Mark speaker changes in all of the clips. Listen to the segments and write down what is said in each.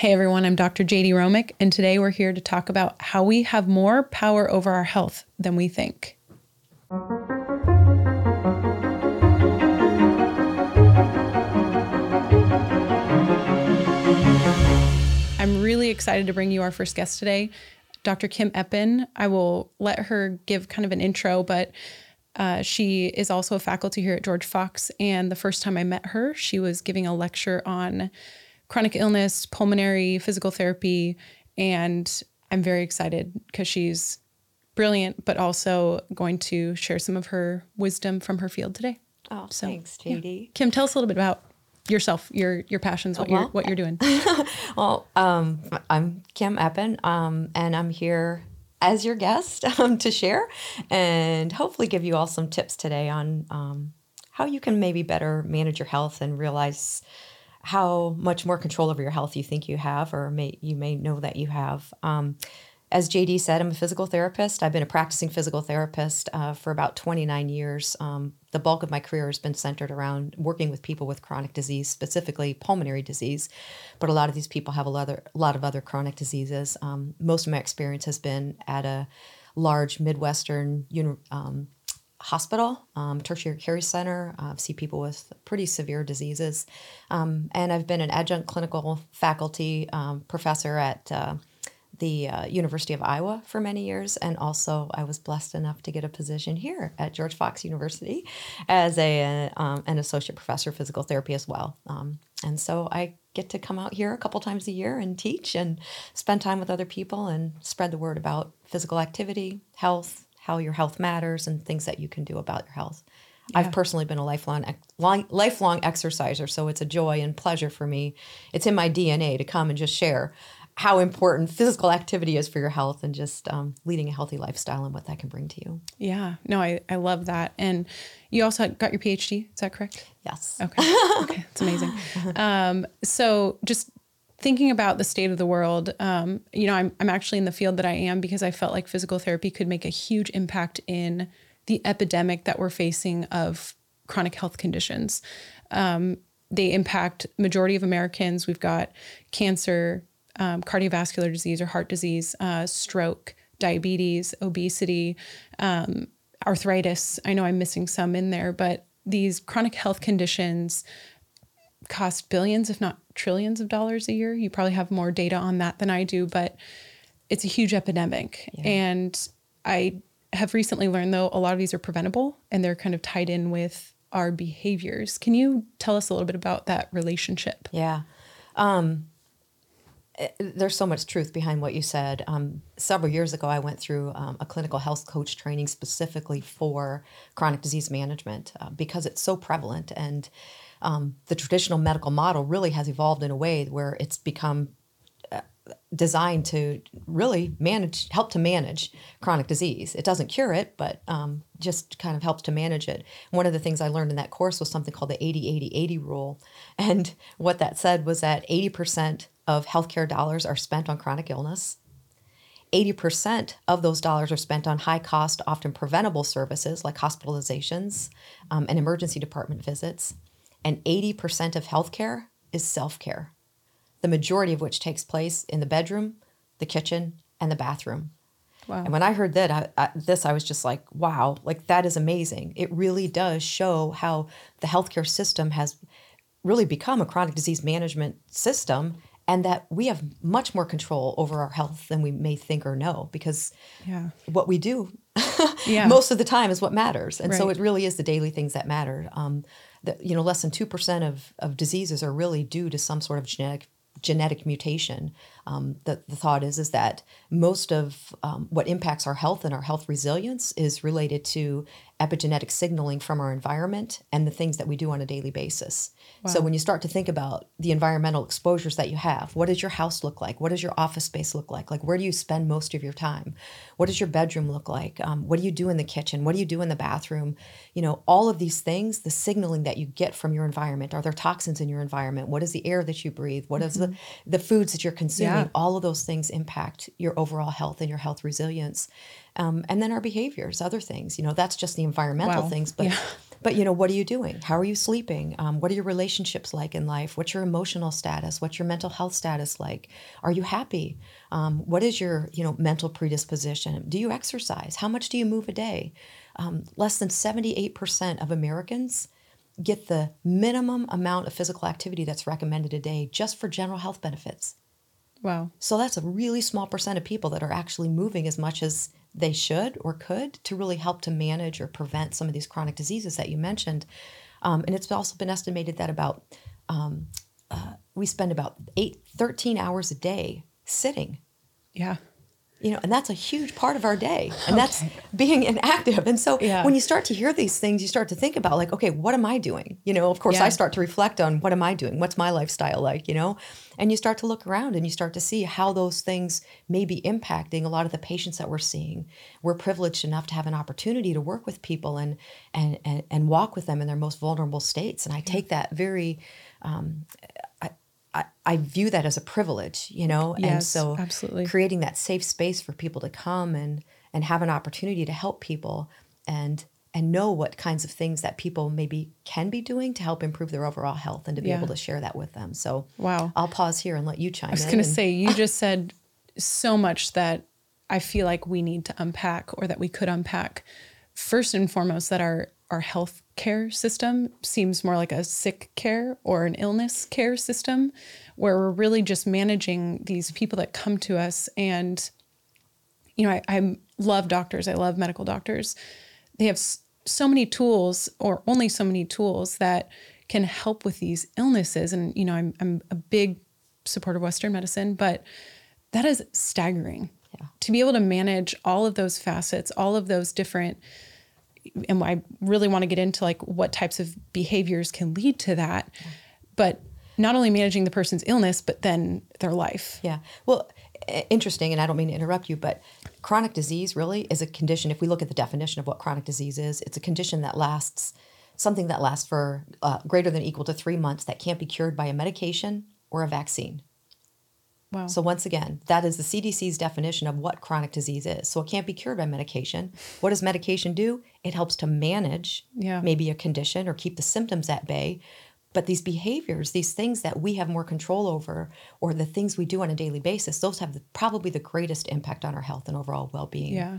Speaker 1: Hey everyone, I'm Dr. JD Romick, and today we're here to talk about how we have more power over our health than we think. I'm really excited to bring you our first guest today, Dr. Kim Eppen. I will let her give kind of an intro, but uh, she is also a faculty here at George Fox. And the first time I met her, she was giving a lecture on chronic illness, pulmonary, physical therapy. And I'm very excited because she's brilliant, but also going to share some of her wisdom from her field today.
Speaker 2: Oh, so, thanks, JD.
Speaker 1: Yeah. Kim, tell us a little bit about yourself, your your passions, what well, you're what you're doing.
Speaker 2: well, um, I'm Kim Eppen, um, and I'm here as your guest um, to share and hopefully give you all some tips today on um, how you can maybe better manage your health and realize how much more control over your health you think you have, or may, you may know that you have. Um, as JD said, I'm a physical therapist. I've been a practicing physical therapist uh, for about 29 years. Um, the bulk of my career has been centered around working with people with chronic disease, specifically pulmonary disease. But a lot of these people have a lot of, a lot of other chronic diseases. Um, most of my experience has been at a large Midwestern um, hospital, um, tertiary care center. I see people with pretty severe diseases. Um, and I've been an adjunct clinical faculty um, professor at uh, the uh, University of Iowa for many years, and also I was blessed enough to get a position here at George Fox University as a um, an associate professor of physical therapy as well. Um, and so I get to come out here a couple times a year and teach and spend time with other people and spread the word about physical activity, health, how your health matters, and things that you can do about your health. Yeah. I've personally been a lifelong lifelong exerciser, so it's a joy and pleasure for me. It's in my DNA to come and just share how important physical activity is for your health and just um, leading a healthy lifestyle and what that can bring to you.
Speaker 1: Yeah, no, I, I love that. And you also got your PhD, is that correct?
Speaker 2: Yes.
Speaker 1: Okay. Okay, it's amazing. Um, so just thinking about the state of the world, um, you know, I'm, I'm actually in the field that I am because I felt like physical therapy could make a huge impact in the epidemic that we're facing of chronic health conditions. Um, they impact majority of Americans. We've got cancer, um, cardiovascular disease or heart disease, uh, stroke, diabetes, obesity, um, arthritis. I know I'm missing some in there, but these chronic health conditions cost billions, if not trillions of dollars a year. You probably have more data on that than I do, but it's a huge epidemic. Yeah. And I have recently learned, though, a lot of these are preventable and they're kind of tied in with our behaviors. Can you tell us a little bit about that relationship?
Speaker 2: Yeah. Um, Eh, there's so much truth behind what you said. Um, several years ago, I went through um, a clinical health coach training specifically for chronic disease management uh, because it's so prevalent. And um, the traditional medical model really has evolved in a way where it's become uh, designed to really manage, help to manage chronic disease. It doesn't cure it, but um, just kind of helps to manage it. One of the things I learned in that course was something called the 80 80 80 rule. And what that said was that 80% of healthcare dollars are spent on chronic illness. 80% of those dollars are spent on high cost, often preventable services like hospitalizations um, and emergency department visits. And 80% of healthcare is self care, the majority of which takes place in the bedroom, the kitchen, and the bathroom. Wow. And when I heard that, I, I, this, I was just like, wow, like that is amazing. It really does show how the healthcare system has really become a chronic disease management system and that we have much more control over our health than we may think or know because yeah. what we do yeah. most of the time is what matters and right. so it really is the daily things that matter um, that you know less than 2% of, of diseases are really due to some sort of genetic genetic mutation. Um, the, the thought is is that most of um, what impacts our health and our health resilience is related to epigenetic signaling from our environment and the things that we do on a daily basis. Wow. So when you start to think about the environmental exposures that you have, what does your house look like? What does your office space look like? Like where do you spend most of your time? What does your bedroom look like? Um, what do you do in the kitchen? What do you do in the bathroom? You know, all of these things, the signaling that you get from your environment. Are there toxins in your environment? What is the air that you breathe? What mm-hmm. is the, mm-hmm. the foods that you're consuming? All of those things impact your overall health and your health resilience. Um, and then our behaviors, other things. You know, that's just the environmental wow. things, but yeah. but you know, what are you doing? How are you sleeping? Um, what are your relationships like in life? What's your emotional status? What's your mental health status like? Are you happy? Um, what is your you know mental predisposition? Do you exercise? How much do you move a day? Um, less than seventy eight percent of Americans get the minimum amount of physical activity that's recommended a day just for general health benefits.
Speaker 1: Wow.
Speaker 2: So that's a really small percent of people that are actually moving as much as they should or could to really help to manage or prevent some of these chronic diseases that you mentioned. Um, and it's also been estimated that about um, uh, we spend about eight, 13 hours a day sitting.
Speaker 1: Yeah
Speaker 2: you know and that's a huge part of our day and that's being inactive. And so yeah. when you start to hear these things you start to think about like okay what am i doing? You know of course yeah. i start to reflect on what am i doing? What's my lifestyle like you know? And you start to look around and you start to see how those things may be impacting a lot of the patients that we're seeing. We're privileged enough to have an opportunity to work with people and and and, and walk with them in their most vulnerable states. And i take that very um, I, I view that as a privilege, you know,
Speaker 1: yes,
Speaker 2: and so
Speaker 1: absolutely
Speaker 2: creating that safe space for people to come and and have an opportunity to help people and and know what kinds of things that people maybe can be doing to help improve their overall health and to be yeah. able to share that with them. So
Speaker 1: wow,
Speaker 2: I'll pause here and let you chime in.
Speaker 1: I was going to say you just said so much that I feel like we need to unpack or that we could unpack. First and foremost, that our our health care system seems more like a sick care or an illness care system where we're really just managing these people that come to us. And you know I, I love doctors. I love medical doctors. They have so many tools or only so many tools that can help with these illnesses. And you know i'm, I'm a big supporter of western medicine but that is staggering yeah. to be able to manage all of those facets all of those different and I really want to get into like what types of behaviors can lead to that. But not only managing the person's illness, but then their life.
Speaker 2: Yeah. Well, interesting, and I don't mean to interrupt you, but chronic disease really is a condition. If we look at the definition of what chronic disease is, it's a condition that lasts something that lasts for uh, greater than equal to three months that can't be cured by a medication or a vaccine.
Speaker 1: Wow.
Speaker 2: So once again, that is the CDC's definition of what chronic disease is. So it can't be cured by medication. What does medication do? It helps to manage
Speaker 1: yeah.
Speaker 2: maybe a condition or keep the symptoms at bay. But these behaviors, these things that we have more control over, or the things we do on a daily basis, those have the, probably the greatest impact on our health and overall well-being.
Speaker 1: Yeah,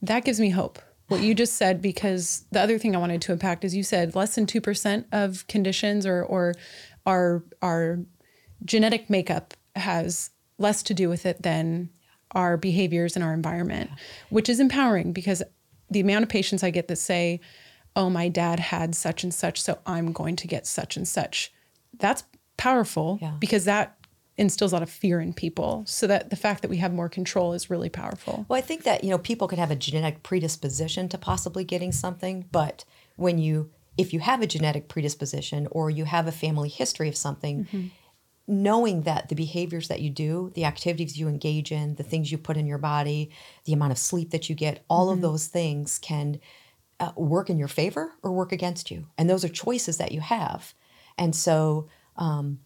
Speaker 1: that gives me hope. What you just said, because the other thing I wanted to impact is you said less than two percent of conditions or or our our genetic makeup has less to do with it than our behaviors and our environment, which is empowering because the amount of patients I get that say, oh, my dad had such and such, so I'm going to get such and such. That's powerful yeah. because that instills a lot of fear in people. So that the fact that we have more control is really powerful.
Speaker 2: Well, I think that, you know, people can have a genetic predisposition to possibly getting something, but when you if you have a genetic predisposition or you have a family history of something, mm-hmm knowing that the behaviors that you do, the activities you engage in, the things you put in your body, the amount of sleep that you get, all mm-hmm. of those things can uh, work in your favor or work against you. And those are choices that you have. And so, um,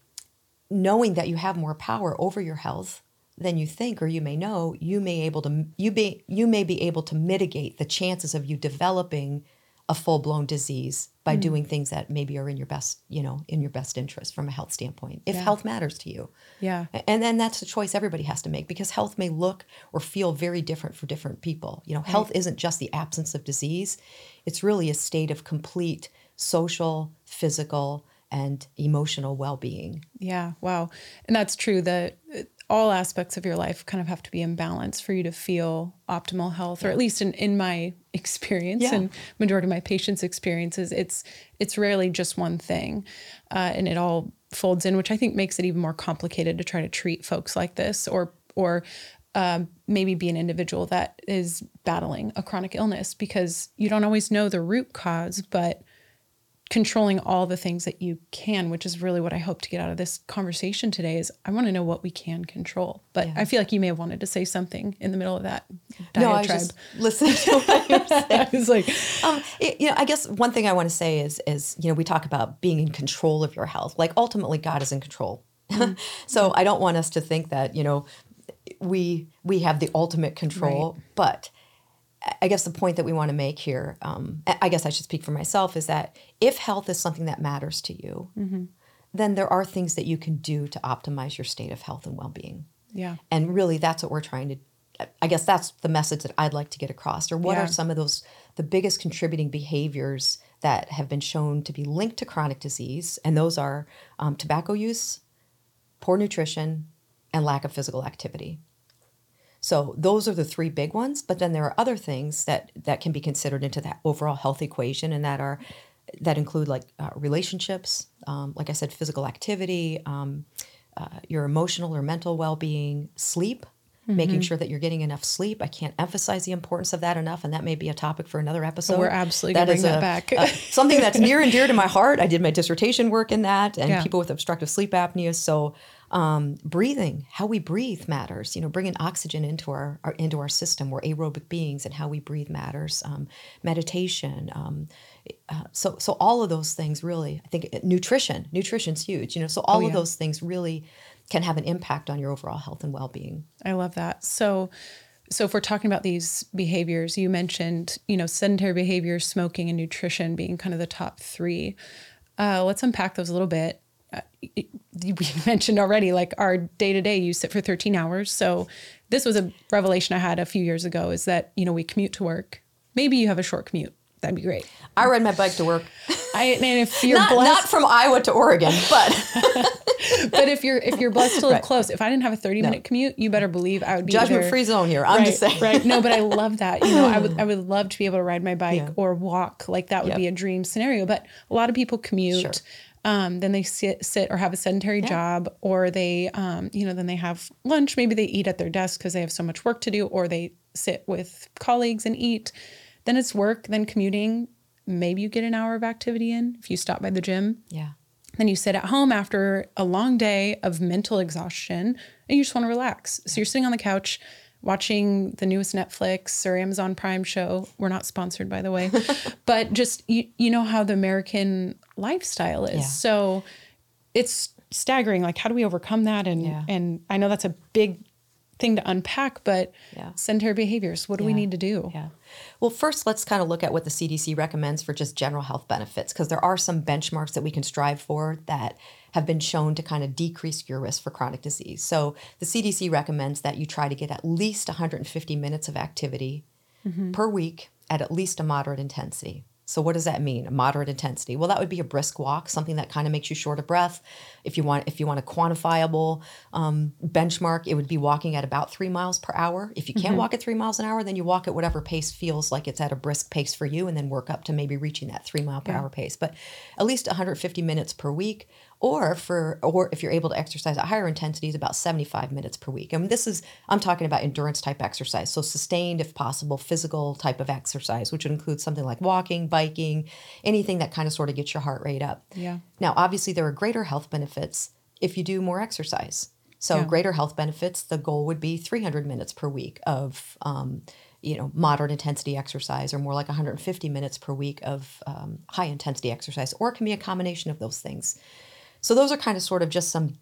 Speaker 2: knowing that you have more power over your health than you think or you may know, you may able to you be you may be able to mitigate the chances of you developing a full-blown disease by mm. doing things that maybe are in your best you know in your best interest from a health standpoint if yeah. health matters to you.
Speaker 1: Yeah.
Speaker 2: And then that's a choice everybody has to make because health may look or feel very different for different people. You know right. health isn't just the absence of disease. It's really a state of complete social physical and emotional well-being.
Speaker 1: Yeah. Wow. And that's true that all aspects of your life kind of have to be in balance for you to feel optimal health or at least in, in my experience yeah. and majority of my patients experiences it's it's rarely just one thing uh, and it all folds in which i think makes it even more complicated to try to treat folks like this or or um, maybe be an individual that is battling a chronic illness because you don't always know the root cause but controlling all the things that you can, which is really what I hope to get out of this conversation today is I want to know what we can control. But yeah. I feel like you may have wanted to say something in the middle of that diatribe.
Speaker 2: No, I was just listening to what you're saying. I was like, um, it, you know, I guess one thing I want to say is, is, you know, we talk about being in control of your health. Like ultimately God is in control. Mm-hmm. so I don't want us to think that, you know, we, we have the ultimate control, right. but I guess the point that we want to make here, um, I guess I should speak for myself, is that if health is something that matters to you, mm-hmm. then there are things that you can do to optimize your state of health and well being.
Speaker 1: Yeah.
Speaker 2: And really, that's what we're trying to. I guess that's the message that I'd like to get across. Or what yeah. are some of those the biggest contributing behaviors that have been shown to be linked to chronic disease? And those are um, tobacco use, poor nutrition, and lack of physical activity. So those are the three big ones. But then there are other things that that can be considered into that overall health equation, and that are that include like uh, relationships, um, like I said, physical activity, um, uh, your emotional or mental well being, sleep. Mm-hmm. Making sure that you're getting enough sleep. I can't emphasize the importance of that enough, and that may be a topic for another episode.
Speaker 1: We're absolutely going to bring that back.
Speaker 2: uh, something that's near and dear to my heart. I did my dissertation work in that, and yeah. people with obstructive sleep apnea. So um, breathing, how we breathe matters. You know, bringing oxygen into our, our, into our system. We're aerobic beings, and how we breathe matters. Um, meditation. Um, uh, so so all of those things really. I think nutrition. Nutrition's huge. You know, so all oh, yeah. of those things really can have an impact on your overall health and well being.
Speaker 1: I love that. So. So if we're talking about these behaviors, you mentioned, you know, sedentary behaviors, smoking, and nutrition being kind of the top three. Uh, let's unpack those a little bit Uh, we mentioned already, like our day to day, you sit for 13 hours. So this was a revelation I had a few years ago is that, you know, we commute to work. Maybe you have a short commute. That'd be great.
Speaker 2: I ride my bike to work.
Speaker 1: I and if you're
Speaker 2: not,
Speaker 1: blessed,
Speaker 2: not from Iowa to Oregon, but
Speaker 1: but if you're if you're blessed to live right. close, if I didn't have a 30 minute commute, you better believe I would be
Speaker 2: judgment free zone here. I'm
Speaker 1: right,
Speaker 2: just saying.
Speaker 1: right. No, but I love that. You know, I would I would love to be able to ride my bike yeah. or walk. Like that would yep. be a dream scenario. But a lot of people commute. Sure. Um, then they sit, sit or have a sedentary yeah. job, or they, um, you know, then they have lunch. Maybe they eat at their desk because they have so much work to do, or they sit with colleagues and eat. Then it's work, then commuting. Maybe you get an hour of activity in if you stop by the gym.
Speaker 2: Yeah.
Speaker 1: Then you sit at home after a long day of mental exhaustion and you just want to relax. So you're sitting on the couch watching the newest Netflix or Amazon Prime show. We're not sponsored, by the way, but just you, you know how the American lifestyle is. Yeah. So it's staggering. Like, how do we overcome that? And yeah. and I know that's a big thing to unpack, but yeah. sedentary behaviors. What do yeah. we need to do?
Speaker 2: Yeah. Well, first, let's kind of look at what the CDC recommends for just general health benefits, because there are some benchmarks that we can strive for that have been shown to kind of decrease your risk for chronic disease. So the CDC recommends that you try to get at least 150 minutes of activity mm-hmm. per week at at least a moderate intensity. So what does that mean? A moderate intensity. Well, that would be a brisk walk, something that kind of makes you short of breath. If you want, if you want a quantifiable um, benchmark, it would be walking at about three miles per hour. If you can't mm-hmm. walk at three miles an hour, then you walk at whatever pace feels like it's at a brisk pace for you, and then work up to maybe reaching that three mile per yeah. hour pace. But at least 150 minutes per week or for or if you're able to exercise at higher intensities about 75 minutes per week. And this is i'm talking about endurance type exercise. So sustained if possible physical type of exercise which would include something like walking biking anything that kind of sort of gets your heart rate up.
Speaker 1: Yeah.
Speaker 2: Now obviously there are greater health benefits if you do more exercise. So yeah. greater health benefits the goal would be 300 minutes per week of um, you know moderate intensity exercise or more like 150 minutes per week of um, high intensity exercise or it can be a combination of those things so those are kind of sort of just some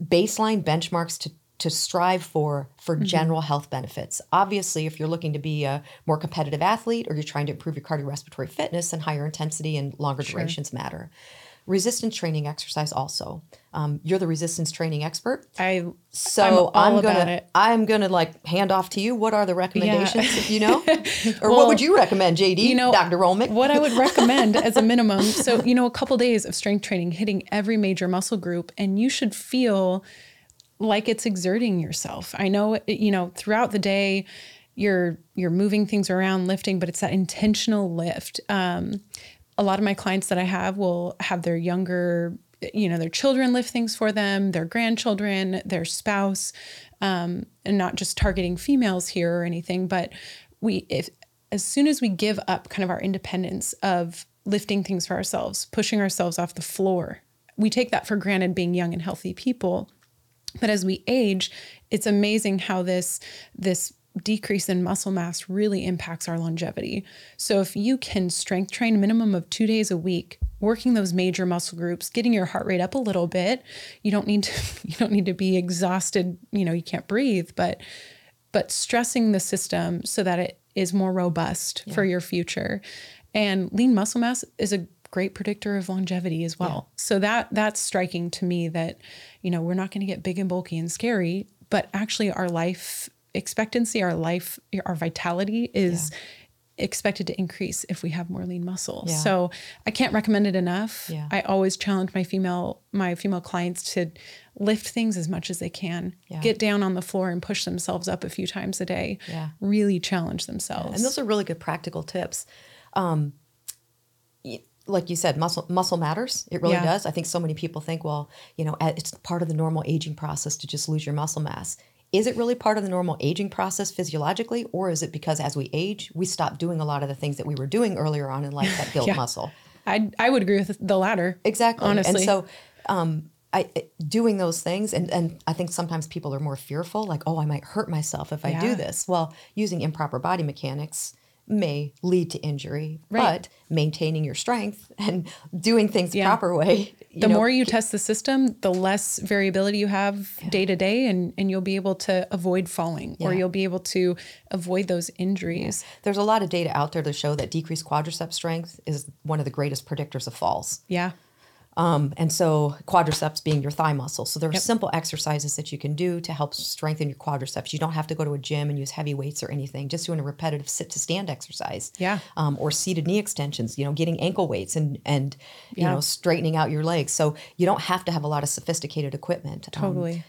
Speaker 2: baseline benchmarks to to strive for for mm-hmm. general health benefits. Obviously, if you're looking to be a more competitive athlete or you're trying to improve your cardiorespiratory fitness, then higher intensity and longer sure. durations matter resistance training exercise also. Um, you're the resistance training expert.
Speaker 1: I so I'm, I'm
Speaker 2: gonna I'm gonna like hand off to you. What are the recommendations? Yeah. you know, or well, what would you recommend, JD? You know, Dr. Rolmick.
Speaker 1: what I would recommend as a minimum. So you know, a couple days of strength training, hitting every major muscle group, and you should feel like it's exerting yourself. I know you know throughout the day you're you're moving things around lifting but it's that intentional lift um, a lot of my clients that I have will have their younger, you know, their children lift things for them, their grandchildren, their spouse, um, and not just targeting females here or anything, but we, if as soon as we give up kind of our independence of lifting things for ourselves, pushing ourselves off the floor, we take that for granted being young and healthy people. But as we age, it's amazing how this this decrease in muscle mass really impacts our longevity. So if you can strength train minimum of 2 days a week, working those major muscle groups, getting your heart rate up a little bit, you don't need to you don't need to be exhausted, you know, you can't breathe, but but stressing the system so that it is more robust for your future. And lean muscle mass is a great predictor of longevity as well. So that that's striking to me that, you know, we're not going to get big and bulky and scary, but actually our life expectancy, our life, our vitality is expected to increase if we have more lean muscle.
Speaker 2: Yeah.
Speaker 1: So I can't recommend it enough.
Speaker 2: Yeah.
Speaker 1: I always challenge my female my female clients to lift things as much as they can.
Speaker 2: Yeah.
Speaker 1: Get down on the floor and push themselves up a few times a day.
Speaker 2: Yeah.
Speaker 1: Really challenge themselves.
Speaker 2: And those are really good practical tips. Um, like you said, muscle muscle matters. It really
Speaker 1: Yeah.
Speaker 2: does. I think so many people think, well, you know, it's part of the normal aging process to just lose your muscle mass. Is it really part of the normal aging process physiologically, or is it because as we age, we stop doing a lot of the things that we were doing earlier on in life that build
Speaker 1: Yeah.
Speaker 2: muscle?
Speaker 1: I I would agree with the latter.
Speaker 2: Exactly.
Speaker 1: Honestly.
Speaker 2: And so um, I doing those things, and, and I think sometimes people are more fearful, like, oh, I might hurt myself if I
Speaker 1: Yeah.
Speaker 2: do this. Well, using improper body mechanics may lead to injury,
Speaker 1: Right.
Speaker 2: but maintaining your strength and doing things the
Speaker 1: Yeah.
Speaker 2: proper way. you
Speaker 1: the
Speaker 2: know,
Speaker 1: more you test the system, the less variability you have day to day, and and you'll be able to avoid falling, or you'll be able to avoid those injuries.
Speaker 2: there's a lot of data out there to show that decreased quadricep strength is one of the greatest predictors of falls.
Speaker 1: Yeah,
Speaker 2: Um, and so quadriceps being your thigh muscle. So there are
Speaker 1: Yep.
Speaker 2: simple exercises that you can do to help strengthen your quadriceps. You don't have to go to a gym and use heavy weights or anything. Just doing a repetitive sit to stand exercise.
Speaker 1: Yeah.
Speaker 2: Um, or seated knee extensions. You know, getting ankle weights and and you
Speaker 1: Yeah.
Speaker 2: know straightening out your legs. So you don't have to have a lot of sophisticated equipment. Um,
Speaker 1: totally.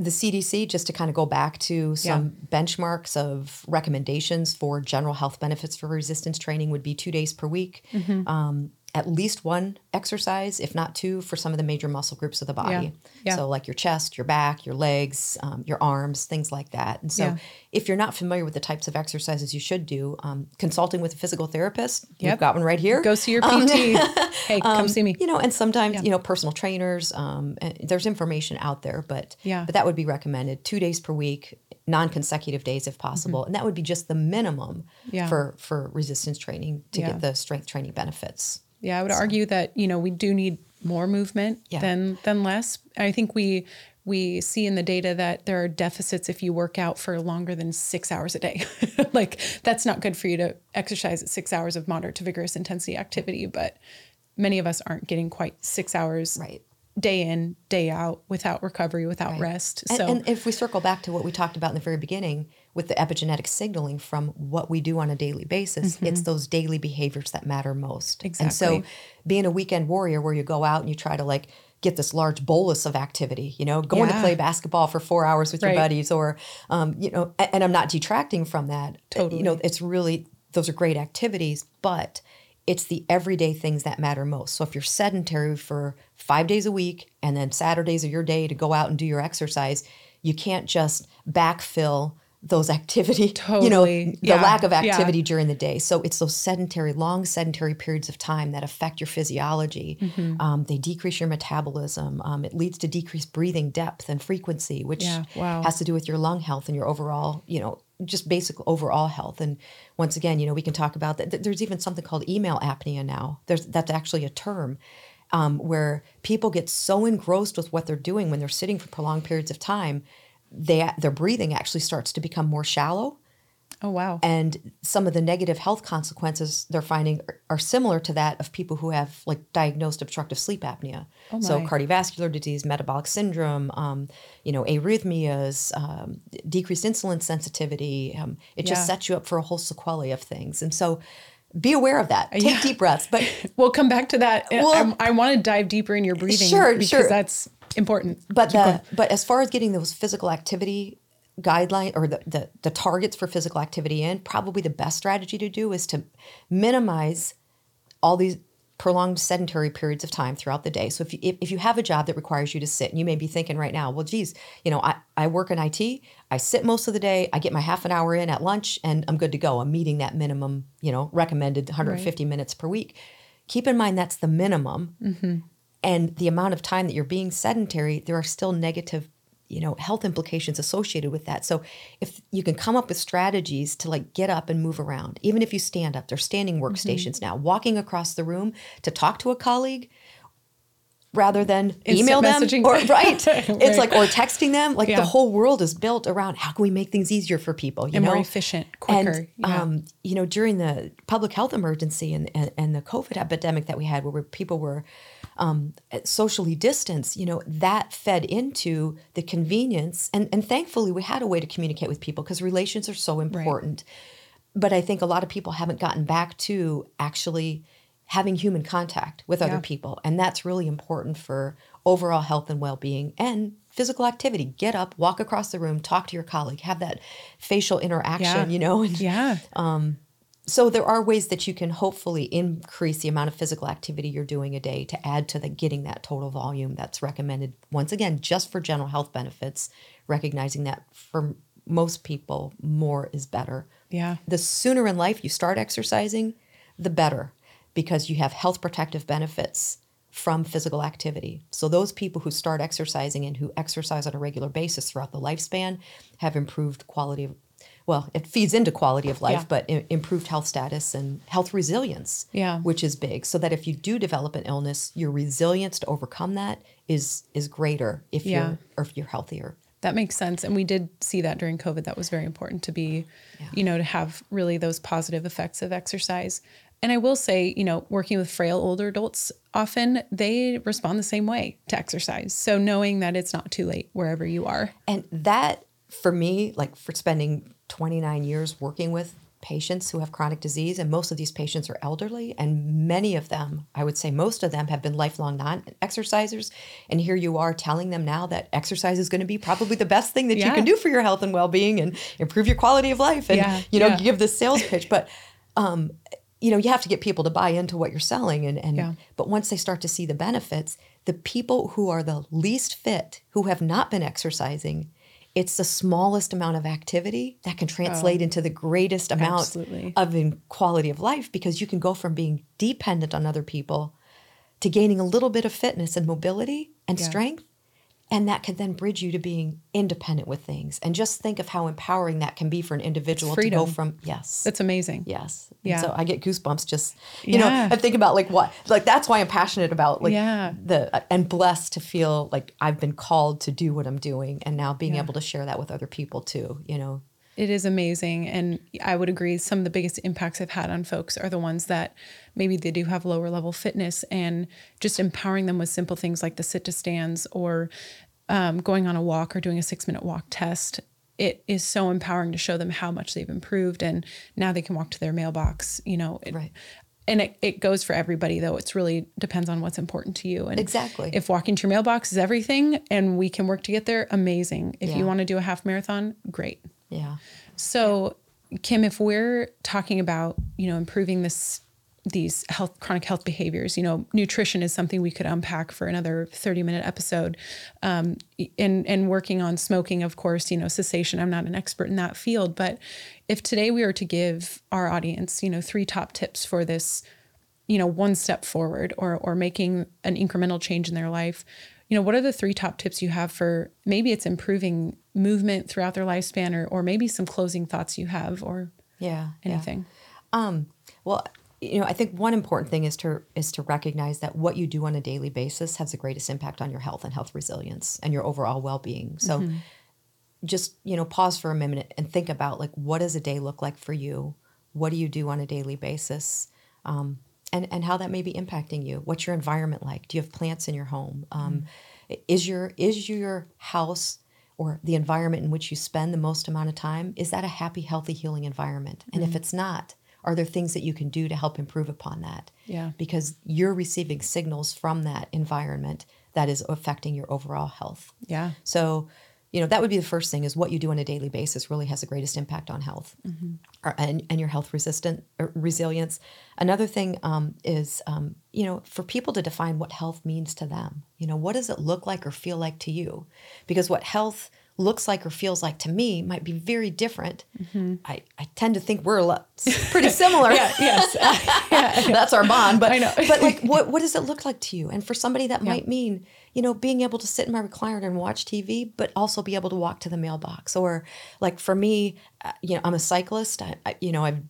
Speaker 2: the CDC, just to kind of go back to some benchmarks of recommendations for general health benefits for resistance training, would be two days per week,
Speaker 1: Mm-hmm.
Speaker 2: um, at least one exercise, if not two, for some of the major muscle groups of the body.
Speaker 1: Yeah. Yeah.
Speaker 2: So, like your chest, your back, your legs, um, your arms, things like that. And so,
Speaker 1: Yeah.
Speaker 2: if you're not familiar with the types of exercises you should do, um, consulting with a physical therapist, you've got one right here
Speaker 1: Go see your PT. hey, come see me.
Speaker 2: you know, and sometimes you know personal trainers. Um, and there's information out there, but
Speaker 1: Yeah.
Speaker 2: but that would be recommended two days per week, non-consecutive days if possible, and that would be just the minimum
Speaker 1: Mm-hmm. Yeah.
Speaker 2: for for resistance training to
Speaker 1: Yeah.
Speaker 2: get the strength training benefits.
Speaker 1: Yeah, I would argue that you know we do need more movement
Speaker 2: Yeah.
Speaker 1: than than less. I think we we see in the data that there are deficits if you work out for longer than six hours a day. like that's not good for you to exercise at six hours of moderate to vigorous intensity activity. But many of us aren't getting quite six hours
Speaker 2: Right.
Speaker 1: day in day out without recovery, without
Speaker 2: Right.
Speaker 1: rest.
Speaker 2: And,
Speaker 1: so
Speaker 2: and if we circle back to what we talked about in the very beginning with the epigenetic signaling from what we do on a daily basis, it's those daily behaviors that matter most. Exactly. And so
Speaker 1: Mm-hmm.
Speaker 2: Being a weekend warrior where you go out and you try to like get this large bolus of activity, you know, going to play basketball for four hours with
Speaker 1: Right.
Speaker 2: your buddies or, um, you know, a- and I'm not detracting from that.
Speaker 1: Totally.
Speaker 2: You know, it's really, those are great activities, but it's the everyday things that matter most. So if you're sedentary for five days a week and then Saturdays are your day to go out and do your exercise, you can't just backfill those activity, you know, the
Speaker 1: Yeah.
Speaker 2: lack of
Speaker 1: Yeah.
Speaker 2: activity during the day. So it's those sedentary, long sedentary periods of time that affect your physiology.
Speaker 1: Mm-hmm.
Speaker 2: Um, they decrease your metabolism. Um, it leads to decreased breathing depth and frequency, which
Speaker 1: Yeah. Wow.
Speaker 2: has to do with your lung health and your overall, you know, just basic overall health. And once again, you know, we can talk about that. There's even something called email apnea now. There's that's actually a term um, where people get so engrossed with what they're doing when they're sitting for prolonged periods of time, they their breathing actually starts to become more shallow
Speaker 1: oh wow.
Speaker 2: and some of the negative health consequences they're finding are, are similar to that of people who have like diagnosed obstructive sleep apnea so
Speaker 1: my.
Speaker 2: cardiovascular disease metabolic syndrome um, you know arrhythmias um, decreased insulin sensitivity um, it just sets you up for a whole sequelae of things and so be aware of that take
Speaker 1: Yeah.
Speaker 2: deep breaths but
Speaker 1: We'll come back to that.
Speaker 2: Well-
Speaker 1: I, I want to dive deeper in your breathing
Speaker 2: Sure,
Speaker 1: because
Speaker 2: sure.
Speaker 1: that's important.
Speaker 2: but the, but as far as getting those physical activity guideline or the, the the targets for physical activity in probably the best strategy to do is to minimize all these prolonged sedentary periods of time throughout the day. So if you if, if you have a job that requires you to sit and you may be thinking right now well geez you know i i work in it i sit most of the day i get my half an hour in at lunch and i'm good to go. I'm meeting that minimum you know recommended 150 minutes per week. Keep in mind that's the minimum mm-hmm. And the amount of time that you're being sedentary there are still negative you know health implications associated with that so if you can come up with strategies to like get up and move around even if you stand up there's standing workstations now walking across the room to talk to a colleague rather than
Speaker 1: Instant
Speaker 2: email them
Speaker 1: messaging.
Speaker 2: or right. It's like or texting them. Like
Speaker 1: Yeah.
Speaker 2: the whole world is built around how can we make things easier for people, you
Speaker 1: And
Speaker 2: know,
Speaker 1: more efficient, quicker.
Speaker 2: And
Speaker 1: Yeah.
Speaker 2: um, you know, during the public health emergency and, and and the COVID epidemic that we had, where people were um, socially distanced, you know, that fed into the convenience. And and thankfully, we had a way to communicate with people because relations are so important. But I think a lot of people haven't gotten back to actually having human contact with other
Speaker 1: Yeah.
Speaker 2: people, and that's really important for overall health and well-being and physical activity. Get up, walk across the room, talk to your colleague, have that facial interaction,
Speaker 1: Yeah.
Speaker 2: you know, and
Speaker 1: yeah.
Speaker 2: So there are ways that you can hopefully increase the amount of physical activity you're doing a day to add to the getting that total volume that's recommended once again just for general health benefits recognizing that for most people more is better
Speaker 1: Yeah.
Speaker 2: the sooner in life you start exercising the better because you have health protective benefits from physical activity so those people who start exercising and who exercise on a regular basis throughout the lifespan have improved quality of well it feeds into quality of life
Speaker 1: Yeah.
Speaker 2: but i- improved health status and health resilience
Speaker 1: Yeah.
Speaker 2: which is big so that if you do develop an illness your resilience to overcome that is is greater if
Speaker 1: Yeah.
Speaker 2: you're or if you're healthier
Speaker 1: That makes sense. And we did see that during COVID. That was very important to be, you know, to have really those positive effects of exercise. And I will say, you know, working with frail older adults, often they respond the same way to exercise. So knowing that it's not too late wherever you are.
Speaker 2: And that, for me, like for spending 29 years working with patients who have chronic disease, and most of these patients are elderly, and many of them, I would say most of them, have been lifelong non exercisers. And here you are telling them now that exercise is going to be probably the best thing that you can do for your health and well being and improve your quality of life. And,
Speaker 1: Yeah,
Speaker 2: you know,
Speaker 1: yeah.
Speaker 2: you give this sales pitch. But, um, you know, you have to get people to buy into what you're selling. And, and
Speaker 1: Yeah.
Speaker 2: but once they start to see the benefits, the people who are the least fit, who have not been exercising, it's the smallest amount of activity that can translate into oh, the greatest amount
Speaker 1: Oh. Absolutely.
Speaker 2: of in quality of life because you can go from being dependent on other people to gaining a little bit of fitness and mobility and
Speaker 1: Yeah.
Speaker 2: strength. And that could then bridge you to being independent with things. And just think of how empowering that can be for an individual to go from, yes.
Speaker 1: That's amazing.
Speaker 2: Yes. And
Speaker 1: Yeah.
Speaker 2: So I get goosebumps just, you know, I think about like what, like that's why I'm passionate about like
Speaker 1: Yeah.
Speaker 2: the, uh, and blessed to feel like I've been called to do what I'm doing and now being
Speaker 1: Yeah.
Speaker 2: able to share that with other people too, you know.
Speaker 1: It is amazing. And I would agree, some of the biggest impacts I've had on folks are the ones that maybe they do have lower level fitness and just empowering them with simple things like the sit to stands or um, going on a walk or doing a six minute walk test. It is so empowering to show them how much they've improved. And now they can walk to their mailbox, you know. It,
Speaker 2: Right.
Speaker 1: And it, it goes for everybody, though. It's really depends on what's important to you. And
Speaker 2: Exactly.
Speaker 1: If walking to your mailbox is everything and we can work to get there, amazing. If
Speaker 2: Yeah.
Speaker 1: you want to do a half marathon, great.
Speaker 2: Yeah.
Speaker 1: So, Kim, if we're talking about you know improving this these health chronic health behaviors, you know, nutrition is something we could unpack for another thirty minute episode. Um, and and working on smoking, of course, you know, cessation. I'm not an expert in that field, but if today we were to give our audience, you know, three top tips for this, you know, one step forward or or making an incremental change in their life, you know, what are the three top tips you have for maybe it's improving movement throughout their lifespan or or maybe some closing thoughts you have or
Speaker 2: Yeah. yeah.
Speaker 1: anything?
Speaker 2: Well, you know, I think one important thing is to is to recognize that what you do on a daily basis has the greatest impact on your health and health resilience and your overall well-being. So just, you know, pause for a minute and think about like what does a day look like for you? What do you do on a daily basis? Um, and, and how that may be impacting you. What's your environment like? Do you have plants in your home? Um, Is your is your house or the environment in which you spend the most amount of time is that a happy, healthy, healing environment? And if it's not, are there things that you can do to help improve upon that?
Speaker 1: Yeah.
Speaker 2: Because you're receiving signals from that environment that is affecting your overall health.
Speaker 1: Yeah.
Speaker 2: So, you know, that would be the first thing is what you do on a daily basis really has the greatest impact on health or, and, and your health resistant or resilience. Another thing um, is, um, you know, for people to define what health means to them. You know, what does it look like or feel like to you? Because what health looks like or feels like to me might be very different. I, I tend to think we're pretty similar.
Speaker 1: Yeah, yes.
Speaker 2: That's our bond. But
Speaker 1: I know.
Speaker 2: but like what what does it look like to you? And for somebody that might mean, you know, being able to sit in my recliner and watch TV, but also be able to walk to the mailbox. Or like for me, uh, you know, I'm a cyclist. I, I you know, I've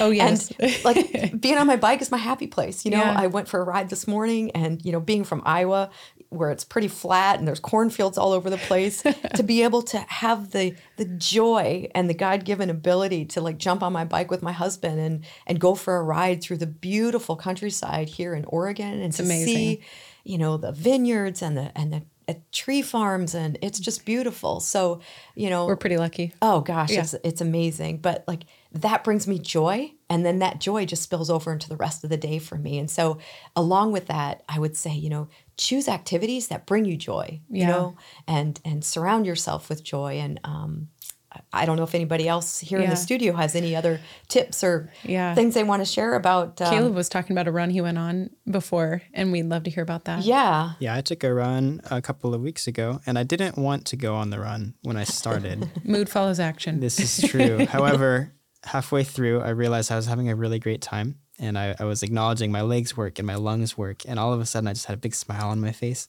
Speaker 1: Oh, yes.
Speaker 2: and like being on my bike is my happy place. You know,
Speaker 1: Yeah.
Speaker 2: I went for a ride this morning and, you know, being from Iowa where it's pretty flat and there's cornfields all over the place to be able to have the the joy and the God-given ability to like jump on my bike with my husband and and go for a ride through the beautiful countryside here in Oregon and to
Speaker 1: amazing.
Speaker 2: see you know the vineyards and the and the uh, tree farms and it's just beautiful. So, you know,
Speaker 1: We're pretty lucky.
Speaker 2: Oh gosh,
Speaker 1: Yeah.
Speaker 2: it's it's amazing. But like that brings me joy and then that joy just spills over into the rest of the day for me. And so along with that, I would say, you know, choose activities that bring you joy, you know, and and surround yourself with joy and um I- I don't know if anybody else here in the studio has any other tips or
Speaker 1: Yeah.
Speaker 2: things they want to share about um,
Speaker 1: Caleb was talking about a run he went on before, and we'd love to hear about that.
Speaker 2: Yeah.
Speaker 3: Yeah, I took a run a couple of weeks ago, and I didn't want to go on the run when I started.
Speaker 1: Mood follows action.
Speaker 3: this is true. However, halfway through, I realized I was having a really great time, and I, I was acknowledging my legs work and my lungs work, and all of a sudden, I just had a big smile on my face,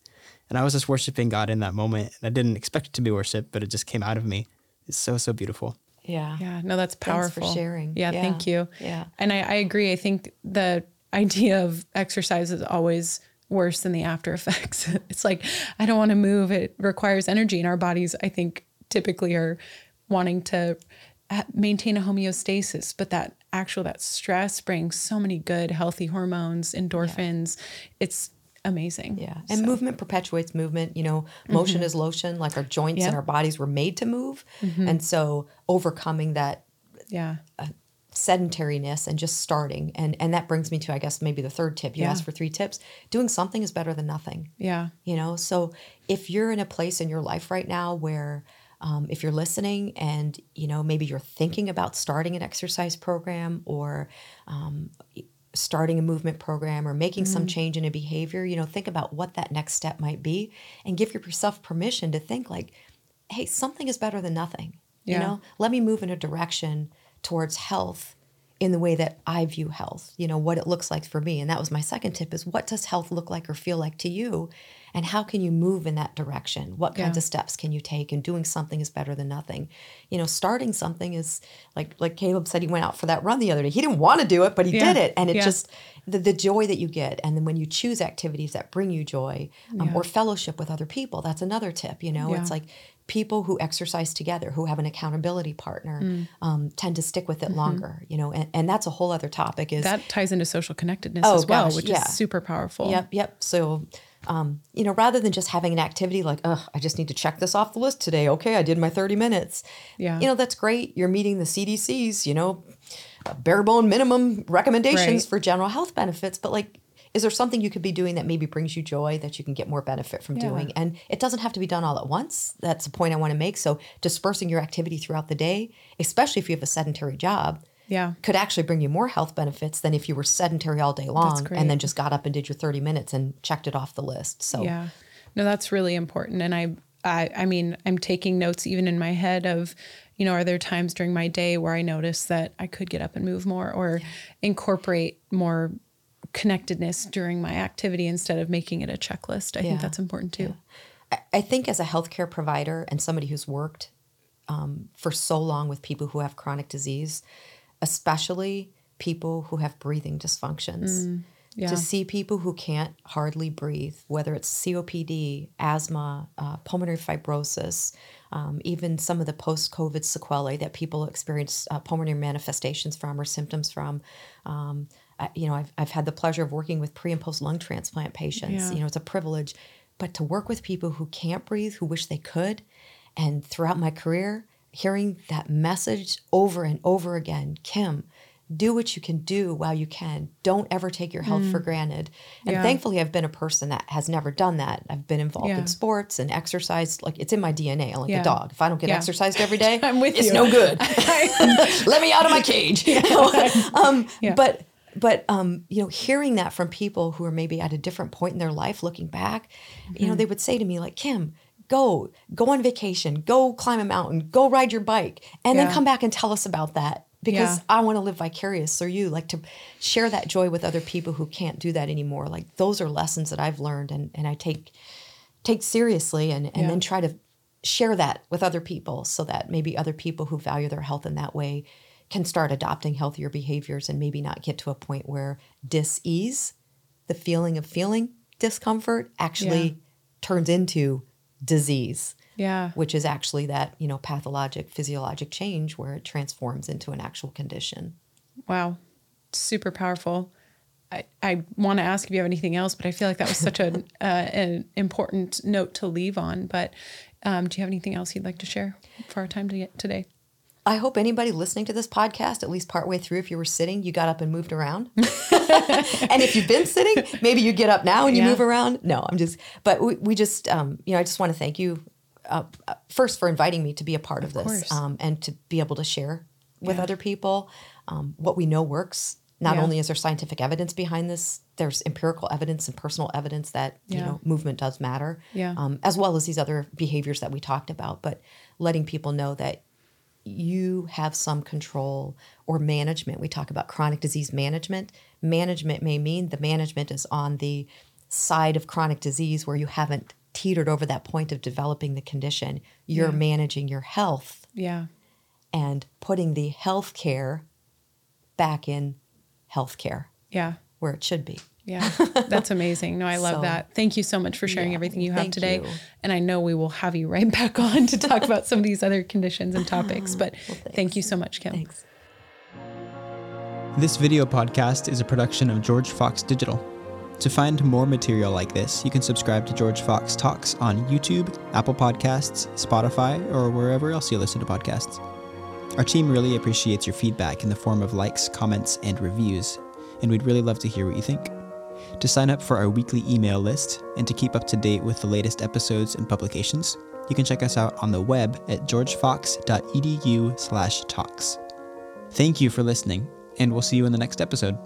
Speaker 3: and I was just worshiping God in that moment. And I didn't expect it to be worship, but it just came out of me. It's so so beautiful.
Speaker 2: Yeah.
Speaker 1: Yeah, no, that's
Speaker 2: Thanks for
Speaker 1: powerful.
Speaker 2: sharing.
Speaker 1: Yeah,
Speaker 2: Yeah.
Speaker 1: thank you.
Speaker 2: Yeah.
Speaker 1: And I, I agree. I think the idea of exercise is always worse than the after effects. it's like, I don't want to move. It requires energy. And our bodies, I think, typically are wanting to ha- maintain a homeostasis, but that actual, that stress brings so many good, healthy hormones, endorphins. It's amazing.
Speaker 2: Yeah. And movement perpetuates movement. You know, mm-hmm. motion is lotion, like our joints and our bodies were made to move. Mm-hmm. And so overcoming that
Speaker 1: Yeah.
Speaker 2: Uh, sedentariness and just starting and and that brings me to I guess maybe the third tip. You
Speaker 1: Yeah.
Speaker 2: asked for three tips. Doing something is better than nothing.
Speaker 1: Yeah.
Speaker 2: You know, so if you're in a place in your life right now where um, if you're listening and you know maybe you're thinking about starting an exercise program or um, starting a movement program or making some
Speaker 1: Mm-hmm.
Speaker 2: change in a behavior, you know, think about what that next step might be and give yourself permission to think like, hey, something is better than nothing. You know, let me move in a direction towards health in the way that I view health, you know, what it looks like for me. And that was my second tip is what does health look like or feel like to you? And how can you move in that direction? What kinds of steps can you take? And doing something is better than nothing. You know, starting something is like like Caleb said he went out for that run the other day. He didn't want to do it, but he
Speaker 1: Yeah.
Speaker 2: did it. And it
Speaker 1: Yeah.
Speaker 2: just the, the joy that you get. And then when you choose activities that bring you joy um,
Speaker 1: Yeah.
Speaker 2: or fellowship with other people, that's another tip. You know, it's like people who exercise together, who have an accountability partner,
Speaker 1: Mm.
Speaker 2: um, tend to stick with it
Speaker 1: Mm-hmm.
Speaker 2: longer. You know, and, and that's a whole other topic. Is
Speaker 1: That ties into social connectedness
Speaker 2: Oh,
Speaker 1: as well,
Speaker 2: gosh,
Speaker 1: which
Speaker 2: yeah.
Speaker 1: is super powerful.
Speaker 2: Yep, yep. So, um, you know, rather than just having an activity like, oh, I just need to check this off the list today. Okay, I did my 30 minutes.
Speaker 1: Yeah.
Speaker 2: You know, that's great. You're meeting the CDC's, you know, bare bone minimum recommendations
Speaker 1: Right.
Speaker 2: for general health benefits. But like, is there something you could be doing that maybe brings you joy that you can get more benefit from
Speaker 1: Yeah.
Speaker 2: doing? And it doesn't have to be done all at once. That's a point I want to make. So, dispersing your activity throughout the day, especially if you have a sedentary job,
Speaker 1: Yeah.
Speaker 2: could actually bring you more health benefits than if you were sedentary all day long and then just got up and did your 30 minutes and checked it off the list. So
Speaker 1: Yeah. No, that's really important. And I, I, I mean, I'm taking notes even in my head of, you know, are there times during my day where I notice that I could get up and move more or incorporate more connectedness during my activity instead of making it a checklist? I
Speaker 2: Yeah.
Speaker 1: think that's important too.
Speaker 2: I- I think as a healthcare provider and somebody who's worked um, for so long with people who have chronic disease, especially people who have breathing dysfunctions,
Speaker 1: Mm, yeah.
Speaker 2: to see people who can't hardly breathe, whether it's COPD, asthma, uh, pulmonary fibrosis, um, even some of the post COVID sequelae that people experience uh, pulmonary manifestations from or symptoms from. Um, I, you know, I've, I've had the pleasure of working with pre and post lung transplant patients.
Speaker 1: Yeah.
Speaker 2: You know, it's a privilege. But to work with people who can't breathe, who wish they could, and throughout my career, hearing that message over and over again Kim, do what you can do while you can. Don't ever take your health for granted. And
Speaker 1: Mm. Yeah.
Speaker 2: thankfully, I've been a person that has never done that. I've been involved
Speaker 1: Yeah.
Speaker 2: in sports and exercise. Like it's in my DNA. I'm like
Speaker 1: Yeah.
Speaker 2: a dog. If I don't get exercised every day,
Speaker 1: I'm with
Speaker 2: it's
Speaker 1: you.
Speaker 2: no good. Let me out of my cage. You know? um. But but um, you know, hearing that from people who are maybe at a different point in their life, looking back, you know,
Speaker 1: Mm-hmm.
Speaker 2: they would say to me like, Kim, go, go on vacation, go climb a mountain, go ride your bike, and
Speaker 1: Yeah.
Speaker 2: then come back and tell us about that because
Speaker 1: Yeah.
Speaker 2: I want to live vicarious through you. Like to share that joy with other people who can't do that anymore. Like those are lessons that I've learned and, and I take take seriously and, and
Speaker 1: Yeah.
Speaker 2: then try to share that with other people so that maybe other people who value their health in that way can start adopting healthier behaviors and maybe not get to a point where dis-ease, the feeling of feeling discomfort, actually
Speaker 1: Yeah.
Speaker 2: turns into disease
Speaker 1: Yeah.
Speaker 2: which is actually that you know pathologic physiologic change where it transforms into an actual condition
Speaker 1: Wow. Super powerful. I, I want to ask if you have anything else, but I feel like that was such a, uh, an important note to leave on. But um, do you have anything else you'd like to share for our time to today?
Speaker 2: I hope anybody listening to this podcast at least partway through if you were sitting you got up and moved around and if you've been sitting maybe you get up now and you
Speaker 1: Yeah.
Speaker 2: move around no i'm just but we, we just um, you know i just want to thank you uh, uh, first for inviting me to be a part of, this um, and to be able to share with
Speaker 1: Yeah.
Speaker 2: other people um, what we know works not
Speaker 1: Yeah.
Speaker 2: only is there scientific evidence behind this there's empirical evidence and personal evidence that you know movement does matter
Speaker 1: Yeah.
Speaker 2: um, as well as these other behaviors that we talked about but letting people know that you have some control or management. We talk about chronic disease management. Management may mean the management is on the side of chronic disease where you haven't teetered over that point of developing the condition. You're
Speaker 1: Yeah.
Speaker 2: managing your health
Speaker 1: Yeah.
Speaker 2: and putting the health care back in healthcare
Speaker 1: Yeah.
Speaker 2: where it should be.
Speaker 1: Yeah. That's amazing. No, I love
Speaker 2: So-
Speaker 1: that. Thank you so much for sharing
Speaker 2: Yeah,
Speaker 1: everything you have today.
Speaker 2: you.
Speaker 1: And I know we will have you right back on to talk about some of these other conditions and topics. But thank you so much, Kim.
Speaker 2: Thanks.
Speaker 3: This video podcast is a production of George Fox Digital. To find more material like this, you can subscribe to George Fox Talks on YouTube, Apple Podcasts, Spotify, or wherever else you listen to podcasts. Our team really appreciates your feedback in the form of likes, comments, and reviews, and we'd really love to hear what you think. To sign up for our weekly email list and to keep up to date with the latest episodes and publications, you can check us out on the web at georgefox.edu/talks. Thank you for listening, and we'll see you in the next episode.